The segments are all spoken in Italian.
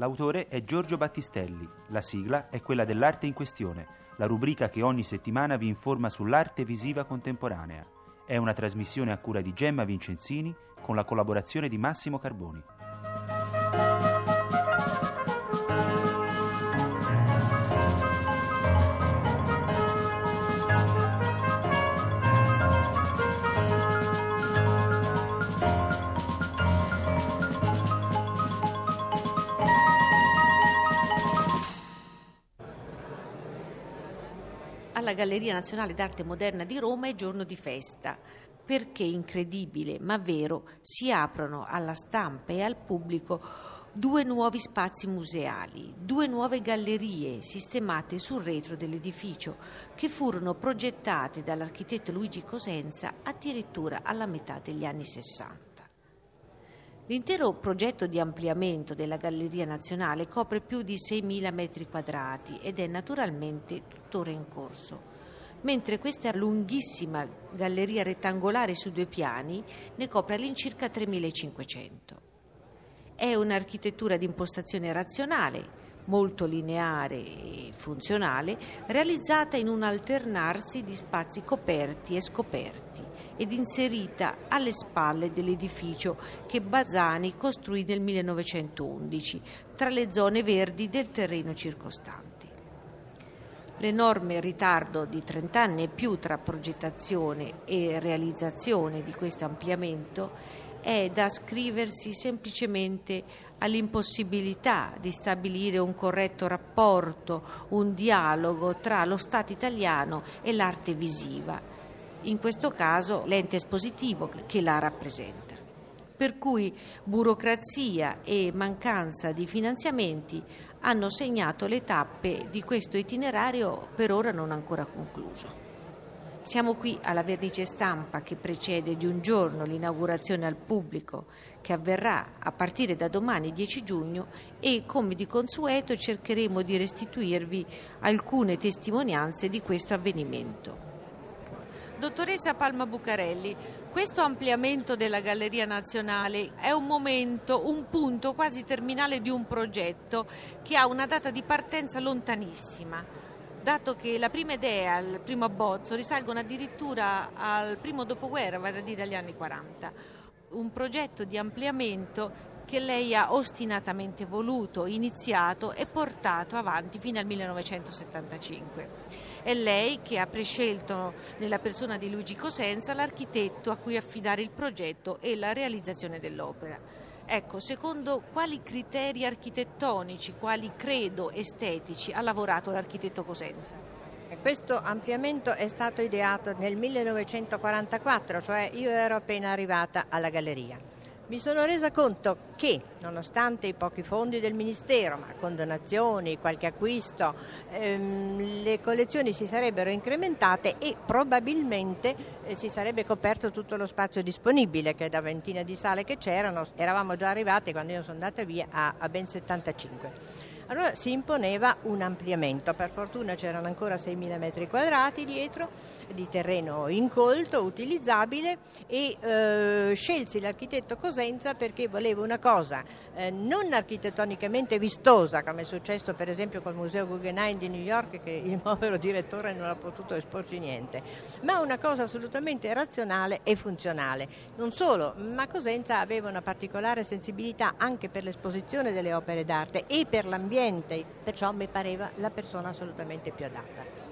L'autore è Giorgio Battistelli, la sigla è quella dell'arte in questione, la rubrica che ogni settimana vi informa sull'arte visiva contemporanea. È una trasmissione a cura di Gemma Vincenzini con la collaborazione di Massimo Carboni. Alla Galleria Nazionale d'Arte Moderna di Roma è giorno di festa, perché incredibile ma vero si aprono alla stampa e al pubblico due nuovi spazi museali, due nuove gallerie sistemate sul retro dell'edificio che furono progettate dall'architetto Luigi Cosenza addirittura alla metà degli anni 60. L'intero progetto di ampliamento della Galleria Nazionale copre più di 6.000 metri quadrati ed è naturalmente tuttora in corso, mentre questa lunghissima galleria rettangolare su due piani ne copre all'incirca 3.500. È un'architettura di impostazione razionale, molto lineare e funzionale, realizzata in un alternarsi di spazi coperti e scoperti ed inserita alle spalle dell'edificio che Bazzani costruì nel 1911 tra le zone verdi del terreno circostante. L'enorme ritardo di 30 anni e più tra progettazione e realizzazione di questo ampliamento è da scriversi semplicemente all'impossibilità di stabilire un corretto rapporto, un dialogo tra lo Stato italiano e l'arte visiva in questo caso l'ente espositivo che la rappresenta. Per cui burocrazia e mancanza di finanziamenti hanno segnato le tappe di questo itinerario per ora non ancora concluso. Siamo qui alla vernice stampa che precede di un giorno l'inaugurazione al pubblico che avverrà a partire da domani 10 giugno e come di consueto cercheremo di restituirvi alcune testimonianze di questo avvenimento. Dottoressa Palma Bucarelli, questo ampliamento della Galleria Nazionale è un momento, un punto quasi terminale di un progetto che ha una data di partenza lontanissima, dato che la prima idea, il primo abbozzo, risalgono addirittura al primo dopoguerra, vale a dire agli anni 40. Un progetto di ampliamento che lei ha ostinatamente voluto, iniziato e portato avanti fino al 1975. È lei che ha prescelto nella persona di Luigi Cosenza l'architetto a cui affidare il progetto e la realizzazione dell'opera. Ecco, secondo quali criteri architettonici, quali credo estetici ha lavorato l'architetto Cosenza? Questo ampliamento è stato ideato nel 1944, cioè io ero appena arrivata alla galleria mi sono resa conto che, nonostante i pochi fondi del Ministero, ma con donazioni, qualche acquisto, ehm, le collezioni si sarebbero incrementate e probabilmente eh, si sarebbe coperto tutto lo spazio disponibile, che da ventina di sale che c'erano, eravamo già arrivati quando io sono andata via a, a ben 75. Allora si imponeva un ampliamento, per fortuna c'erano ancora 6.000 metri quadrati dietro di terreno incolto, utilizzabile e eh, scelsi l'architetto Cosenza perché voleva una cosa eh, non architettonicamente vistosa come è successo per esempio col Museo Guggenheim di New York che il povero direttore non ha potuto esporci niente, ma una cosa assolutamente razionale e funzionale. Non solo, ma Cosenza aveva una particolare sensibilità anche per l'esposizione delle opere d'arte e per l'ambiente ambiente, perciò mi pareva la persona assolutamente più adatta.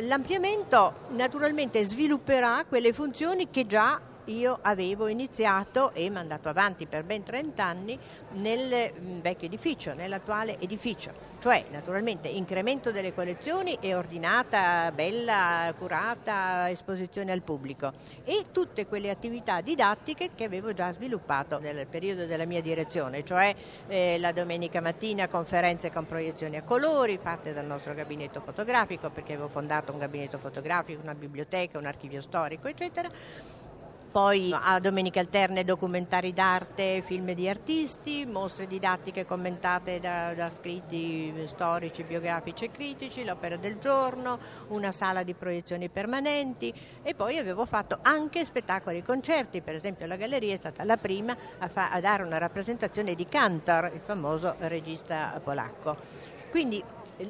L'ampliamento naturalmente svilupperà quelle funzioni che già io avevo iniziato e mandato avanti per ben 30 anni nel mm, vecchio edificio, nell'attuale edificio. Cioè, naturalmente, incremento delle collezioni e ordinata, bella, curata esposizione al pubblico e tutte quelle attività didattiche che avevo già sviluppato nel periodo della mia direzione, cioè eh, la domenica mattina conferenze con proiezioni a colori fatte dal nostro gabinetto fotografico, perché avevo fondato un gabinetto fotografico, una biblioteca, un archivio storico, eccetera poi a domenica alterne documentari d'arte, film di artisti, mostre didattiche commentate da, da, scritti storici, biografici e critici, l'opera del giorno, una sala di proiezioni permanenti e poi avevo fatto anche spettacoli e concerti, per esempio la galleria è stata la prima a, fa- a dare una rappresentazione di Cantor, il famoso regista polacco. Quindi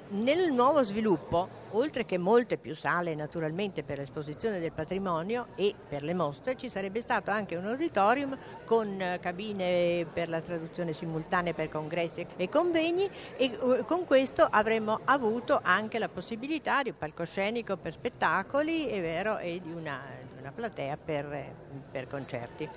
nel nuovo sviluppo, oltre che molte più sale naturalmente per l'esposizione del patrimonio e per le mostre, ci sarebbe stato anche un auditorium con eh, cabine per la traduzione simultanea per congressi e convegni e eh, con questo avremmo avuto anche la possibilità di un palcoscenico per spettacoli vero, e di una, una platea per, eh, per concerti.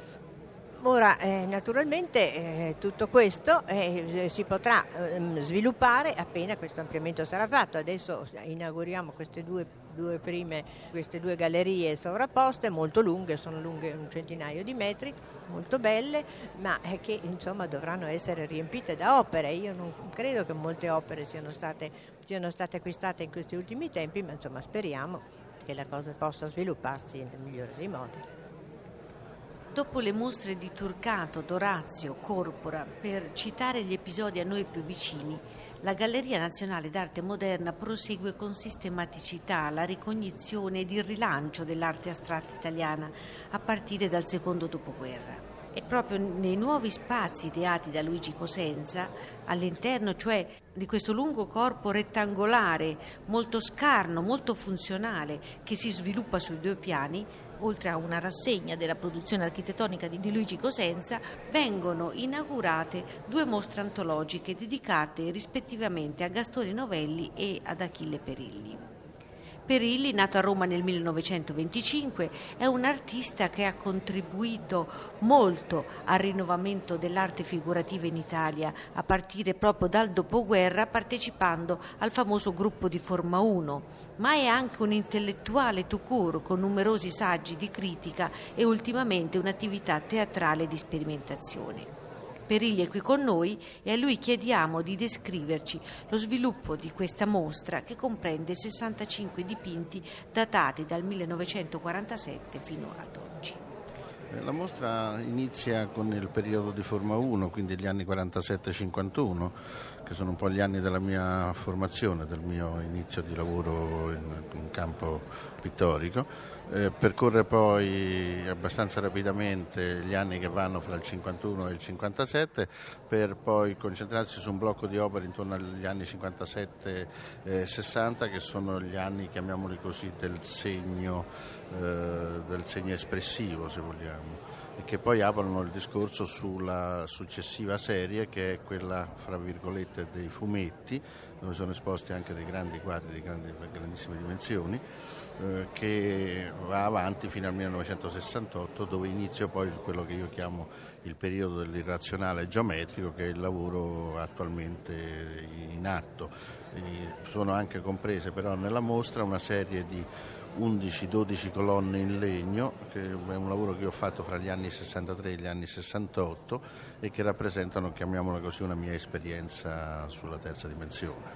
Ora, eh, naturalmente eh, tutto questo eh, si potrà ehm, sviluppare appena questo ampliamento sarà fatto. Adesso inauguriamo queste due, due, prime, queste due gallerie sovrapposte, molto lunghe, sono lunghe un centinaio di metri, molto belle, ma eh, che insomma dovranno essere riempite da opere. Io non credo che molte opere siano state, siano state acquistate in questi ultimi tempi, ma insomma speriamo che la cosa possa svilupparsi nel migliore dei modi. Dopo le mostre di Turcato, Dorazio, Corpora, per citare gli episodi a noi più vicini, la Galleria Nazionale d'Arte Moderna prosegue con sistematicità la ricognizione ed il rilancio dell'arte astratta italiana a partire dal secondo dopoguerra. E proprio nei nuovi spazi ideati da Luigi Cosenza, all'interno cioè di questo lungo corpo rettangolare, molto scarno, molto funzionale, che si sviluppa sui due piani, oltre a una rassegna della produzione architettonica di Luigi Cosenza, vengono inaugurate due mostre antologiche dedicate rispettivamente a Gastone Novelli e ad Achille Perilli. Perilli, nato a Roma nel 1925, è un artista che ha contribuito molto al rinnovamento dell'arte figurativa in Italia, a partire proprio dal dopoguerra partecipando al famoso gruppo di Forma 1, ma è anche un intellettuale tout court con numerosi saggi di critica e ultimamente un'attività teatrale di sperimentazione. Perilli è qui con noi e a lui chiediamo di descriverci lo sviluppo di questa mostra che comprende 65 dipinti datati dal 1947 fino ad oggi. Eh, la mostra inizia con il periodo di Forma 1, quindi gli anni 47-51, che sono un po' gli anni della mia formazione, del mio inizio di lavoro in, in campo pittorico. Eh, percorre poi abbastanza rapidamente gli anni che vanno fra il 51 e il 57 per poi concentrarsi su un blocco di opere intorno agli anni 57-60 che sono gli anni, chiamiamoli così, del segno, eh, del segno espressivo se vogliamo e che poi aprono il discorso sulla successiva serie che è quella fra virgolette dei fumetti dove sono esposti anche dei grandi quadri di grandi, grandissime dimensioni eh, che va avanti fino al 1968 dove inizia poi quello che io chiamo il periodo dell'irrazionale geometrico che è il lavoro attualmente in atto. E sono anche comprese però nella mostra una serie di 11-12 colonne in legno, che è un lavoro che ho fatto fra gli anni 63 e gli anni 68 e che rappresentano, chiamiamola così, una mia esperienza sulla terza dimensione.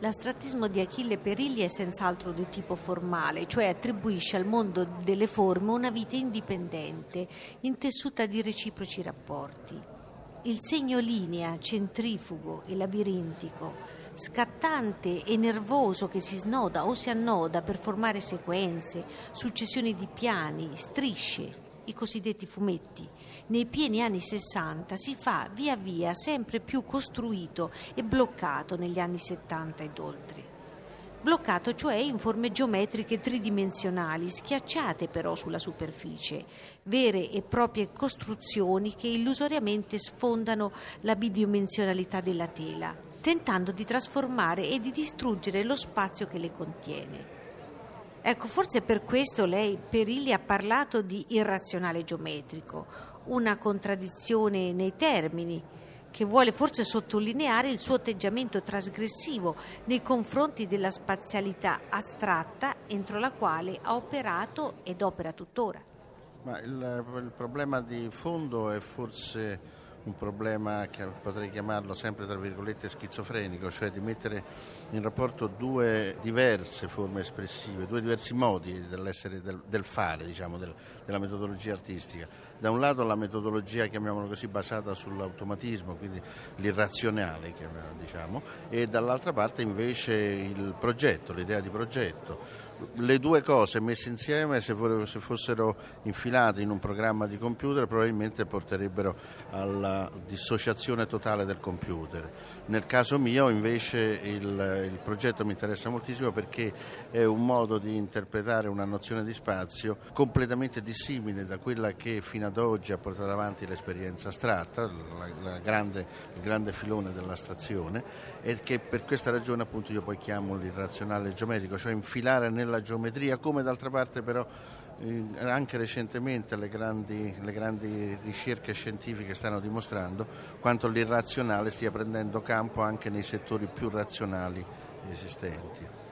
L'astrattismo di Achille Perilli è senz'altro di tipo formale, cioè attribuisce al mondo delle forme una vita indipendente, intessuta di reciproci rapporti. Il segno linea, centrifugo e labirintico scattante e nervoso che si snoda o si annoda per formare sequenze, successioni di piani, strisce, i cosiddetti fumetti, nei pieni anni 60 si fa via via sempre più costruito e bloccato negli anni 70 ed oltre. Bloccato cioè in forme geometriche tridimensionali, schiacciate però sulla superficie, vere e proprie costruzioni che illusoriamente sfondano la bidimensionalità della tela tentando di trasformare e di distruggere lo spazio che le contiene. Ecco, forse per questo lei, Perilli, ha parlato di irrazionale geometrico, una contraddizione nei termini che vuole forse sottolineare il suo atteggiamento trasgressivo nei confronti della spazialità astratta entro la quale ha operato ed opera tuttora. Ma il, il problema di fondo è forse un problema che potrei chiamarlo sempre tra virgolette schizofrenico, cioè di mettere in rapporto due diverse forme espressive, due diversi modi dell'essere, del, del fare, diciamo, del, della metodologia artistica. Da un lato la metodologia, chiamiamola così, basata sull'automatismo, quindi l'irrazionale, diciamo, e dall'altra parte invece il progetto, l'idea di progetto. Le due cose messe insieme, se, fossero infilate in un programma di computer, probabilmente porterebbero alla dissociazione totale del computer. Nel caso mio invece il, il, progetto mi interessa moltissimo perché è un modo di interpretare una nozione di spazio completamente dissimile da quella che fino ad oggi ha portato avanti l'esperienza astratta, la, la grande, il grande filone dell'astrazione e che per questa ragione appunto io poi chiamo l'irrazionale geometrico, cioè infilare nella geometria come d'altra parte però anche recentemente le grandi, le grandi, ricerche scientifiche stanno dimostrando quanto l'irrazionale stia prendendo campo anche nei settori più razionali esistenti.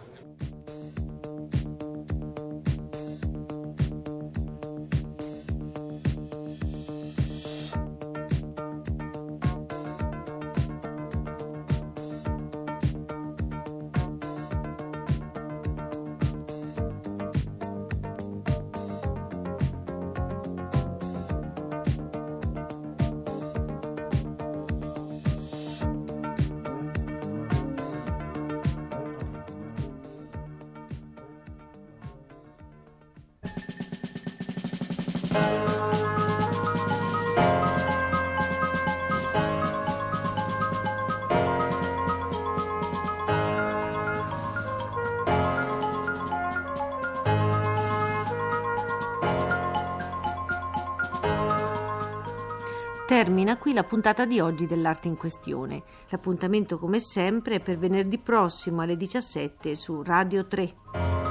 Termina qui la puntata di oggi dell'arte in questione. L'appuntamento come sempre è per venerdì prossimo alle 17 su Radio 3.